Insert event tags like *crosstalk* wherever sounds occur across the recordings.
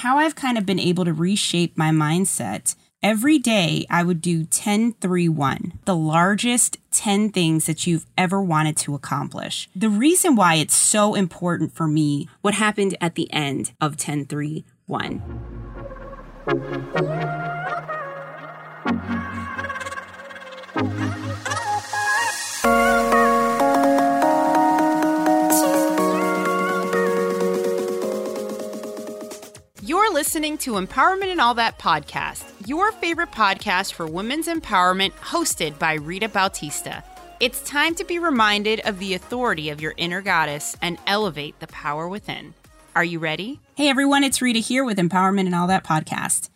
how I've kind of been able to reshape my mindset. Every day, I would do 10 3 1, the largest 10 things that you've ever wanted to accomplish. The reason why it's so important for me, what happened at the end of 10 3 1. Listening to Empowerment and All That podcast, your favorite podcast for women's empowerment, hosted by Rita Bautista. It's time to be reminded of the authority of your inner goddess and elevate the power within. Are you ready? Hey everyone, it's Rita here with Empowerment and All That podcast.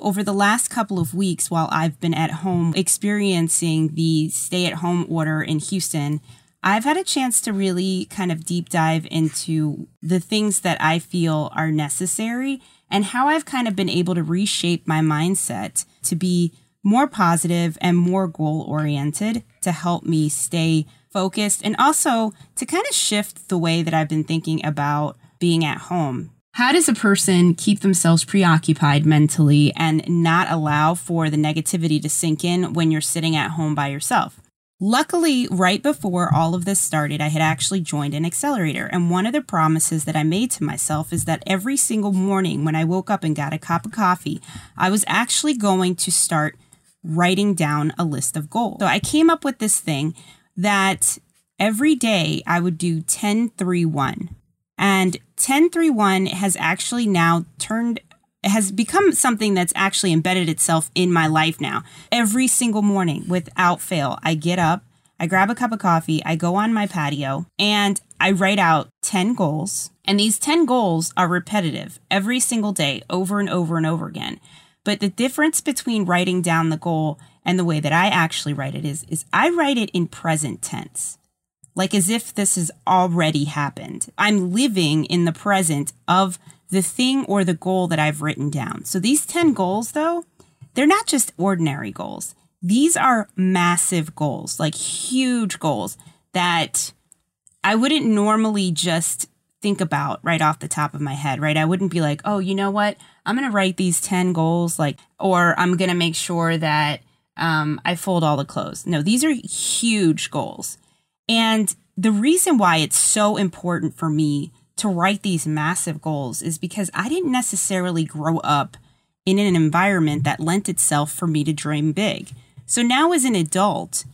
Over the last couple of weeks, while I've been at home experiencing the stay at home order in Houston, I've had a chance to really kind of deep dive into the things that I feel are necessary and how I've kind of been able to reshape my mindset to be more positive and more goal oriented to help me stay focused and also to kind of shift the way that I've been thinking about being at home. How does a person keep themselves preoccupied mentally and not allow for the negativity to sink in when you're sitting at home by yourself? Luckily, right before all of this started, I had actually joined an accelerator. And one of the promises that I made to myself is that every single morning when I woke up and got a cup of coffee, I was actually going to start writing down a list of goals. So I came up with this thing that every day I would do 10 3 1. And 10 3 1 has actually now turned has become something that's actually embedded itself in my life now. Every single morning, without fail, I get up, I grab a cup of coffee, I go on my patio, and I write out 10 goals. And these 10 goals are repetitive every single day, over and over and over again. But the difference between writing down the goal and the way that I actually write it is, is I write it in present tense, like as if this has already happened. I'm living in the present of the thing or the goal that I've written down. So these 10 goals, though, they're not just ordinary goals. These are massive goals, like huge goals that I wouldn't normally just think about right off the top of my head, right? I wouldn't be like, oh, you know what? I'm going to write these 10 goals, like, or I'm going to make sure that um, I fold all the clothes. No, these are huge goals. And the reason why it's so important for me to write these massive goals is because I didn't necessarily grow up in an environment that lent itself for me to dream big. So now as an adult,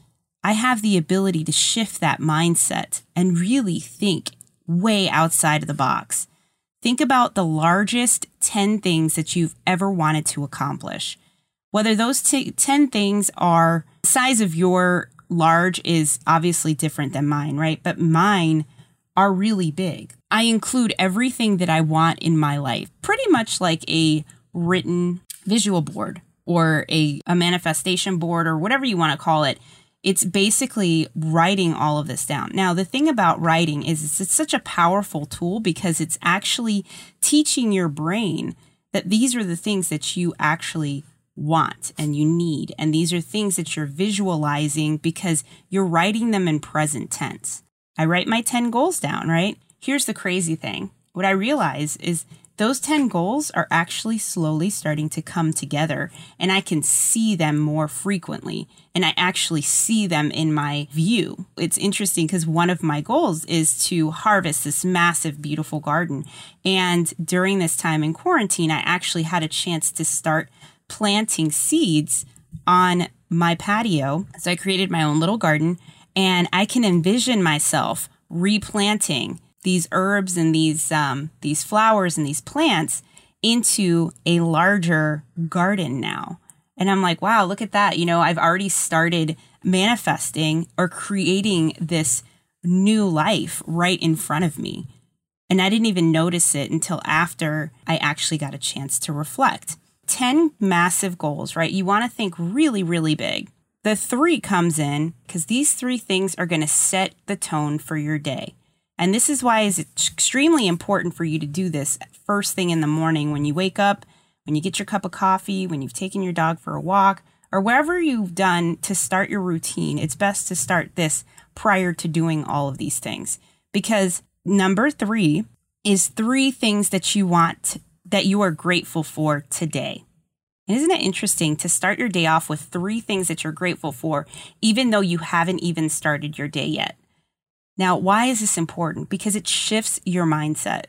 I have the ability to shift that mindset and really think way outside of the box. Think about the largest 10 things that you've ever wanted to accomplish. Whether those t- 10 things are size of your large is obviously different than mine, right? But mine are really big. I include everything that I want in my life, pretty much like a written visual board or a, a manifestation board or whatever you want to call it. It's basically writing all of this down. Now, the thing about writing is it's, it's such a powerful tool because it's actually teaching your brain that these are the things that you actually want and you need. And these are things that you're visualizing because you're writing them in present tense. I write my 10 goals down, right? Here's the crazy thing. What I realize is those 10 goals are actually slowly starting to come together and I can see them more frequently and I actually see them in my view. It's interesting because one of my goals is to harvest this massive, beautiful garden. And during this time in quarantine, I actually had a chance to start planting seeds on my patio. So I created my own little garden and I can envision myself replanting these herbs and these um, these flowers and these plants into a larger garden now. And I'm like, wow, look at that. You know, I've already started manifesting or creating this new life right in front of me. And I didn't even notice it until after I actually got a chance to reflect. 10 massive goals, right? You want to think really, really big. The three comes in because these three things are going to set the tone for your day. And this is why it's extremely important for you to do this first thing in the morning when you wake up, when you get your cup of coffee, when you've taken your dog for a walk, or wherever you've done to start your routine. It's best to start this prior to doing all of these things because number three is three things that you want that you are grateful for today. And isn't it interesting to start your day off with three things that you're grateful for, even though you haven't even started your day yet? Now, why is this important? Because it shifts your mindset.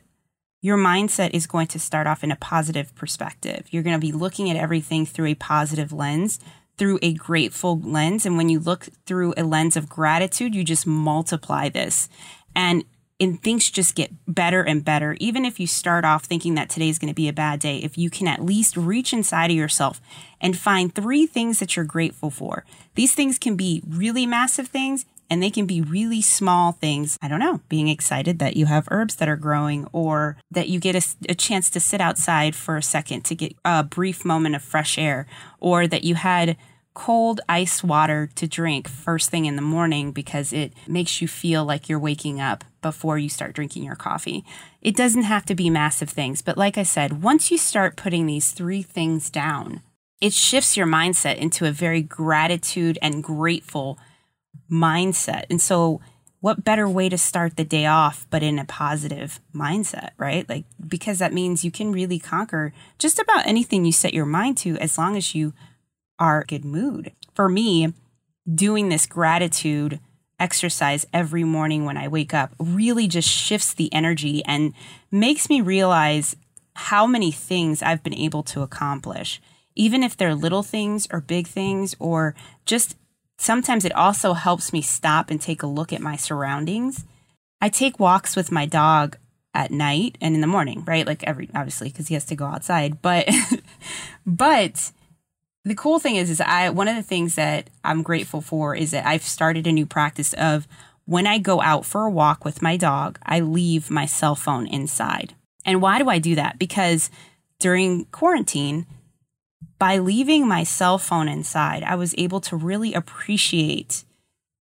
Your mindset is going to start off in a positive perspective. You're going to be looking at everything through a positive lens, through a grateful lens. And when you look through a lens of gratitude, you just multiply this. And and things just get better and better. Even if you start off thinking that today is going to be a bad day, if you can at least reach inside of yourself and find three things that you're grateful for. These things can be really massive things and they can be really small things. I don't know, being excited that you have herbs that are growing or that you get a, a, chance to sit outside for a second to get a brief moment of fresh air or that you had cold ice water to drink first thing in the morning because it makes you feel like you're waking up before you start drinking your coffee. It doesn't have to be massive things, but like I said, once you start putting these three things down, it shifts your mindset into a very gratitude and grateful mindset. And so, what better way to start the day off but in a positive mindset, right? Like, because that means you can really conquer just about anything you set your mind to as long as you are good mood. For me, doing this gratitude exercise every morning when I wake up really just shifts the energy and makes me realize how many things I've been able to accomplish, even if they're little things or big things, or just sometimes it also helps me stop and take a look at my surroundings. I take walks with my dog at night and in the morning, right? Like every obviously because he has to go outside, but *laughs* but the cool thing is is I one of the things that I'm grateful for is that I've started a new practice of when I go out for a walk with my dog, I leave my cell phone inside. And why do I do that? Because during quarantine, by leaving my cell phone inside, I was able to really appreciate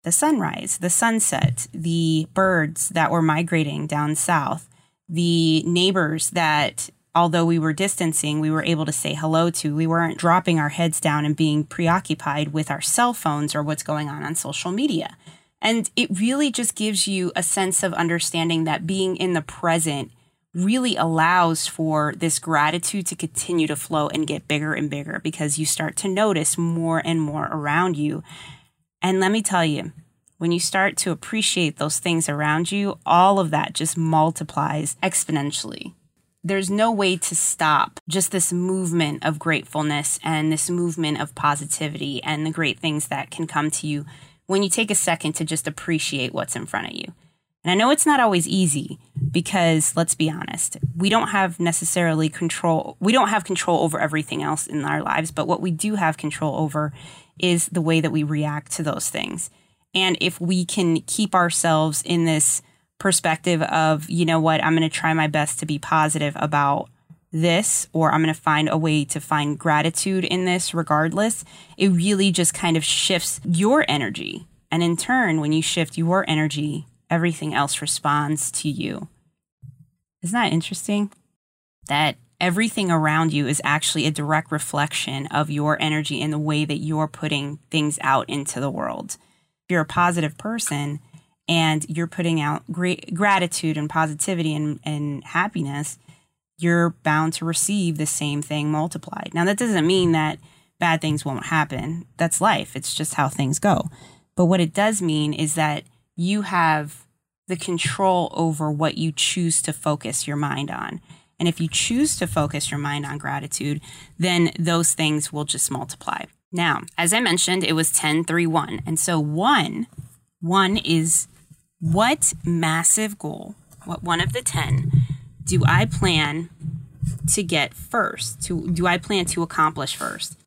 the sunrise, the sunset, the birds that were migrating down south, the neighbors that although we were distancing, we were able to say hello to. We weren't dropping our heads down and being preoccupied with our cell phones or what's going on on social media. And it really just gives you a sense of understanding that being in the present really allows for this gratitude to continue to flow and get bigger and bigger because you start to notice more and more around you. And let me tell you, when you start to appreciate those things around you, all of that just multiplies exponentially there's no way to stop just this movement of gratefulness and this movement of positivity and the great things that can come to you when you take a second to just appreciate what's in front of you. And I know it's not always easy because let's be honest, we don't have necessarily control. We don't have control over everything else in our lives, but what we do have control over is the way that we react to those things. And if we can keep ourselves in this perspective of, you know what, I'm going to try my best to be positive about this, or I'm going to find a way to find gratitude in this regardless, it really just kind of shifts your energy. And in turn, when you shift your energy, everything else responds to you. Isn't that interesting? That everything around you is actually a direct reflection of your energy and the way that you're putting things out into the world. If you're a positive person, and you're putting out great gratitude and positivity and, and happiness, you're bound to receive the same thing multiplied. Now, that doesn't mean that bad things won't happen. That's life, it's just how things go. But what it does mean is that you have the control over what you choose to focus your mind on. And if you choose to focus your mind on gratitude, then those things will just multiply. Now, as I mentioned, it was 10, 3, 1. And so 1, 1 is what massive goal, what one of the 10, do I plan to get first? To do I plan to accomplish first?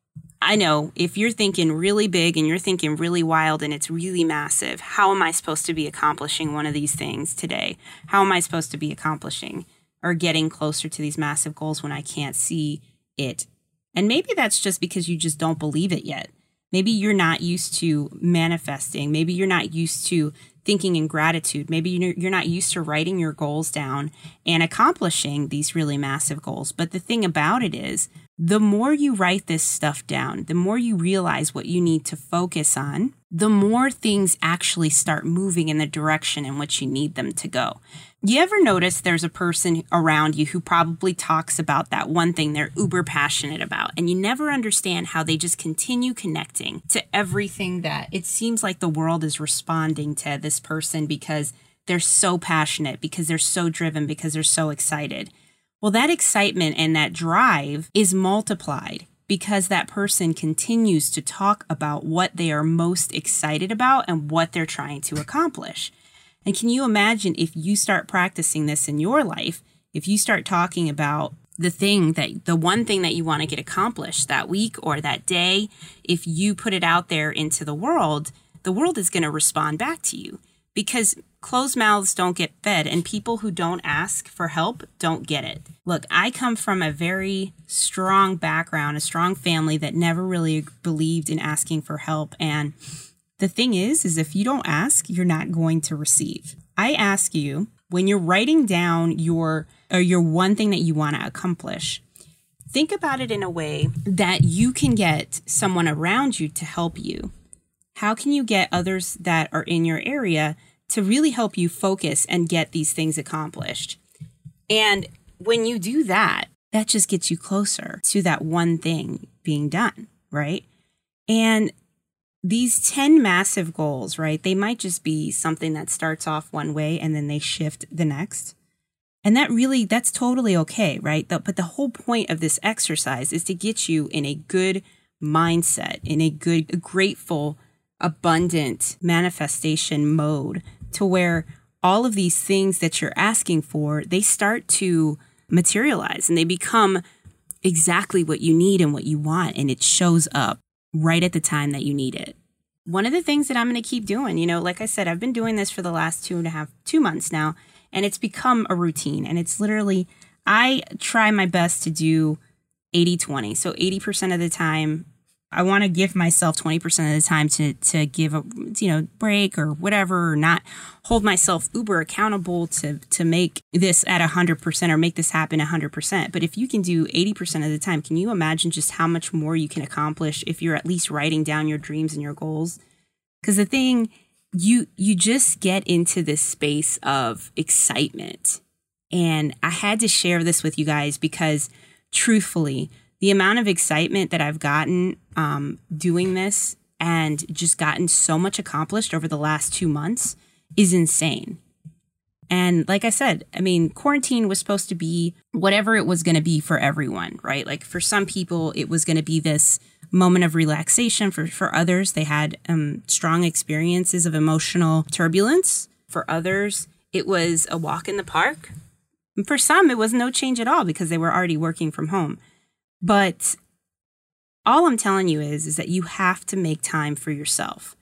I know if you're thinking really big and you're thinking really wild and it's really massive, how am I supposed to be accomplishing one of these things today? How am I supposed to be accomplishing or getting closer to these massive goals when I can't see it? And maybe that's just because you just don't believe it yet. Maybe you're not used to manifesting. Maybe you're not used to thinking in gratitude. Maybe you're not used to writing your goals down and accomplishing these really massive goals. But the thing about it is, the more you write this stuff down, the more you realize what you need to focus on, the more things actually start moving in the direction in which you need them to go. You ever notice there's a person around you who probably talks about that one thing they're uber passionate about, and you never understand how they just continue connecting to everything that it seems like the world is responding to this person because they're so passionate, because they're so driven, because they're so excited. Well, that excitement and that drive is multiplied because that person continues to talk about what they are most excited about and what they're trying to accomplish. And can you imagine if you start practicing this in your life, if you start talking about the thing that the one thing that you want to get accomplished that week or that day, if you put it out there into the world, the world is going to respond back to you because closed mouths don't get fed and people who don't ask for help don't get it. Look, I come from a very strong background, a strong family that never really believed in asking for help and the thing is is if you don't ask, you're not going to receive. I ask you when you're writing down your or your one thing that you want to accomplish, think about it in a way that you can get someone around you to help you. How can you get others that are in your area to really help you focus and get these things accomplished? And when you do that, that just gets you closer to that one thing being done, right? And these 10 massive goals, right? They might just be something that starts off one way and then they shift the next. And that really, that's totally okay, right? But the whole point of this exercise is to get you in a good mindset, in a good, grateful, abundant manifestation mode to where all of these things that you're asking for, they start to materialize and they become exactly what you need and what you want. And it shows up right at the time that you need it. One of the things that I'm going to keep doing, you know, like I said, I've been doing this for the last two and a half, two months now, and it's become a routine. And it's literally, I try my best to do 80 20. So 80% of the time, I want to give myself 20% of the time to to give a you know break or whatever or not hold myself uber accountable to to make this at 100% or make this happen 100%. But if you can do 80% of the time, can you imagine just how much more you can accomplish if you're at least writing down your dreams and your goals? Cuz the thing you you just get into this space of excitement. And I had to share this with you guys because truthfully, the amount of excitement that I've gotten um, doing this and just gotten so much accomplished over the last two months is insane. And like I said, I mean, quarantine was supposed to be whatever it was going to be for everyone, right? Like for some people, it was going to be this moment of relaxation. For, for others, they had um, strong experiences of emotional turbulence. For others, it was a walk in the park. And for some, it was no change at all because they were already working from home. But all I'm telling you is is that you have to make time for yourself.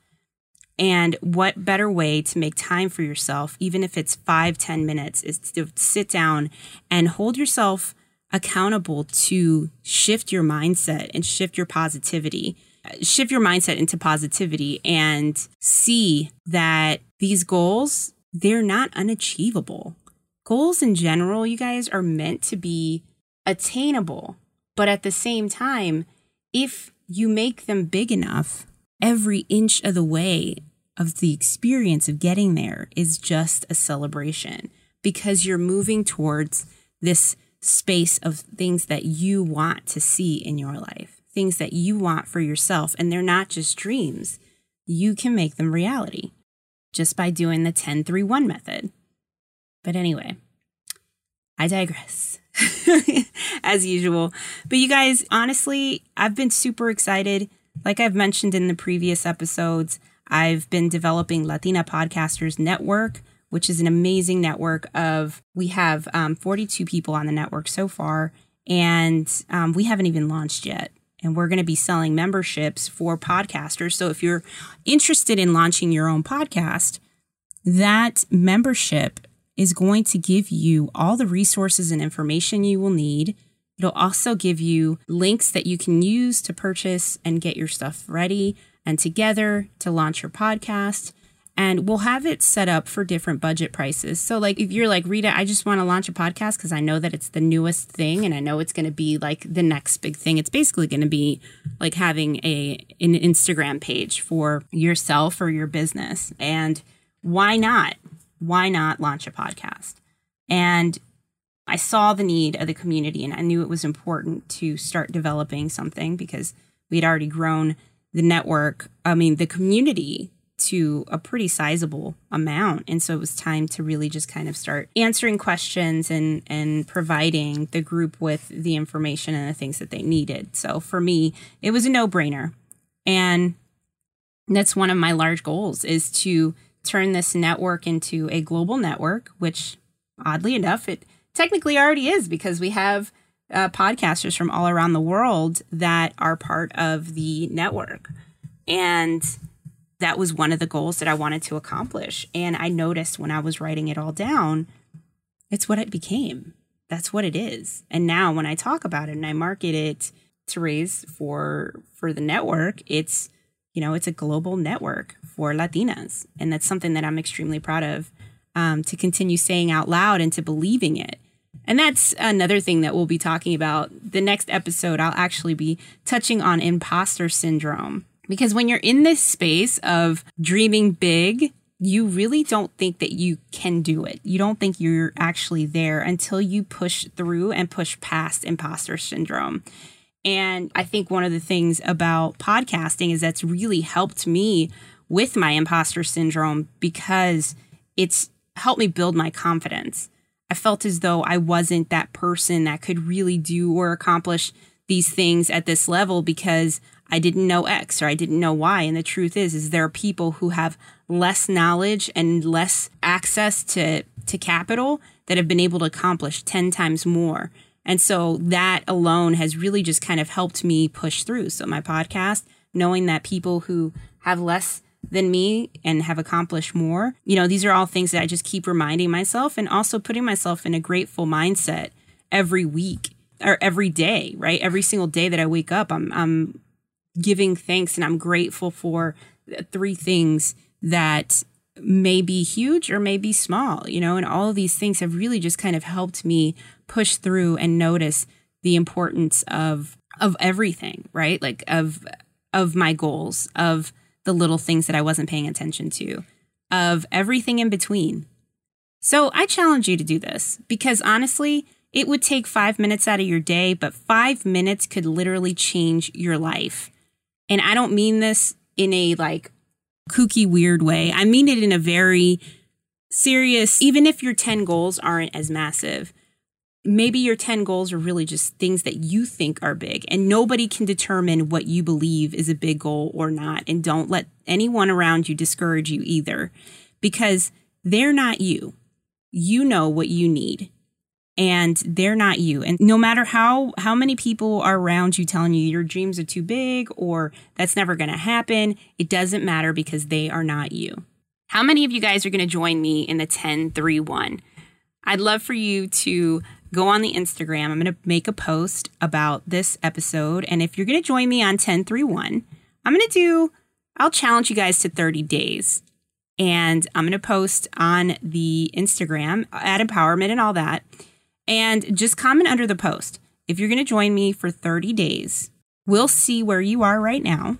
And what better way to make time for yourself, even if it's five, ten minutes, is to sit down and hold yourself accountable to shift your mindset and shift your positivity, shift your mindset into positivity and see that these goals, they're not unachievable. Goals in general, you guys, are meant to be attainable. But at the same time, if you make them big enough, every inch of the way of the experience of getting there is just a celebration because you're moving towards this space of things that you want to see in your life, things that you want for yourself. And they're not just dreams, you can make them reality just by doing the 10 3 1 method. But anyway, I digress. *laughs* as usual. But you guys, honestly, I've been super excited. Like I've mentioned in the previous episodes, I've been developing Latina Podcasters Network, which is an amazing network of, we have um, 42 people on the network so far, and um, we haven't even launched yet. And we're going to be selling memberships for podcasters. So if you're interested in launching your own podcast, that membership is going to give you all the resources and information you will need. It'll also give you links that you can use to purchase and get your stuff ready and together to launch your podcast. And we'll have it set up for different budget prices. So, like, if you're like, Rita, I just want to launch a podcast because I know that it's the newest thing and I know it's going to be like the next big thing. It's basically going to be like having a an Instagram page for yourself or your business. And why not? Why not launch a podcast? And I saw the need of the community and I knew it was important to start developing something because we had already grown the network, I mean, the community to a pretty sizable amount. And so it was time to really just kind of start answering questions and, and providing the group with the information and the things that they needed. So for me, it was a no brainer. And that's one of my large goals is to turn this network into a global network, which oddly enough, it technically already is because we have uh, podcasters from all around the world that are part of the network. And that was one of the goals that I wanted to accomplish. And I noticed when I was writing it all down, it's what it became. That's what it is. And now when I talk about it and I market it to raise for for the network, it's you know, it's a global network for Latinas. And that's something that I'm extremely proud of um, to continue saying out loud and to believing it. And that's another thing that we'll be talking about. The next episode, I'll actually be touching on imposter syndrome because when you're in this space of dreaming big, you really don't think that you can do it. You don't think you're actually there until you push through and push past imposter syndrome. And I think one of the things about podcasting is that's really helped me with my imposter syndrome because it's helped me build my confidence. I felt as though I wasn't that person that could really do or accomplish these things at this level because I didn't know X or I didn't know Y. And the truth is, is there are people who have less knowledge and less access to, to capital that have been able to accomplish 10 times more. And so that alone has really just kind of helped me push through. So my podcast, knowing that people who have less than me and have accomplished more, you know, these are all things that I just keep reminding myself and also putting myself in a grateful mindset every week or every day, right? Every single day that I wake up, I'm I'm giving thanks and I'm grateful for three things that may be huge or may be small, you know, and all of these things have really just kind of helped me push through and notice the importance of of everything, right? Like of of my goals, of the little things that I wasn't paying attention to, of everything in between. So I challenge you to do this because honestly, it would take five minutes out of your day, but five minutes could literally change your life. And I don't mean this in a like kooky, weird way. I mean it in a very serious, even if your 10 goals aren't as massive, maybe your 10 goals are really just things that you think are big and nobody can determine what you believe is a big goal or not. And don't let anyone around you discourage you either because they're not you. You know what you need and they're not you. And no matter how how many people are around you telling you your dreams are too big or that's never going to happen it doesn't matter because they are not you. How many of you guys are going to join me in the 10 3 1 i'd love for you to go on the instagram. I'm going to make a post about this episode and if you're going to join me on 10 3 1 i'm going to do i'll challenge you guys to 30 days. And i'm going to post on the instagram at empowerment and all that and just comment under the post. If you're going to join me for 30 days, we'll see where you are right now.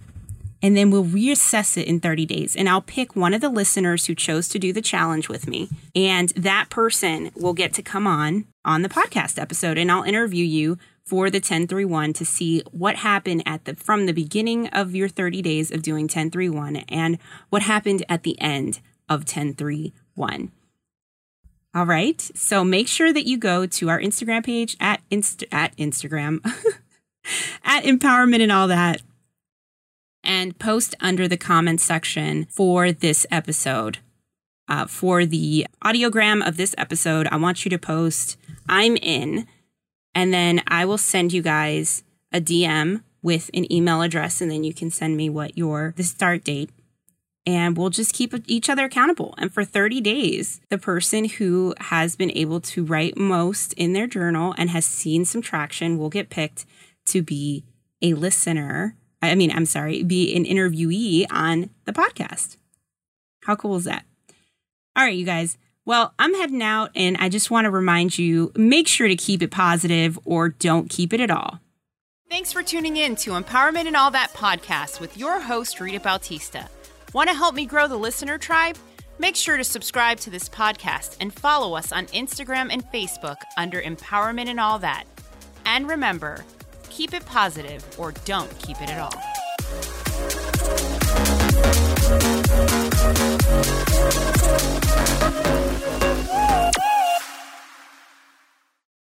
And then we'll reassess it in 30 days. And I'll pick one of the listeners who chose to do the challenge with me. And that person will get to come on on the podcast episode. And I'll interview you for the 1031 to see what happened at the from the beginning of your 30 days of doing 1031 and what happened at the end of 1031. All right. So make sure that you go to our Instagram page at Inst- at Instagram *laughs* at empowerment and all that and post under the comments section for this episode. Uh, for the audiogram of this episode, I want you to post I'm in, and then I will send you guys a DM with an email address, and then you can send me what your the start date and we'll just keep each other accountable. And for 30 days, the person who has been able to write most in their journal and has seen some traction will get picked to be a listener. I mean, I'm sorry, be an interviewee on the podcast. How cool is that? All right, you guys. Well, I'm heading out and I just want to remind you make sure to keep it positive or don't keep it at all. Thanks for tuning in to Empowerment and All That podcast with your host, Rita Bautista. Want to help me grow the listener tribe? Make sure to subscribe to this podcast and follow us on Instagram and Facebook under Empowerment and All That. And remember, keep it positive or don't keep it at all.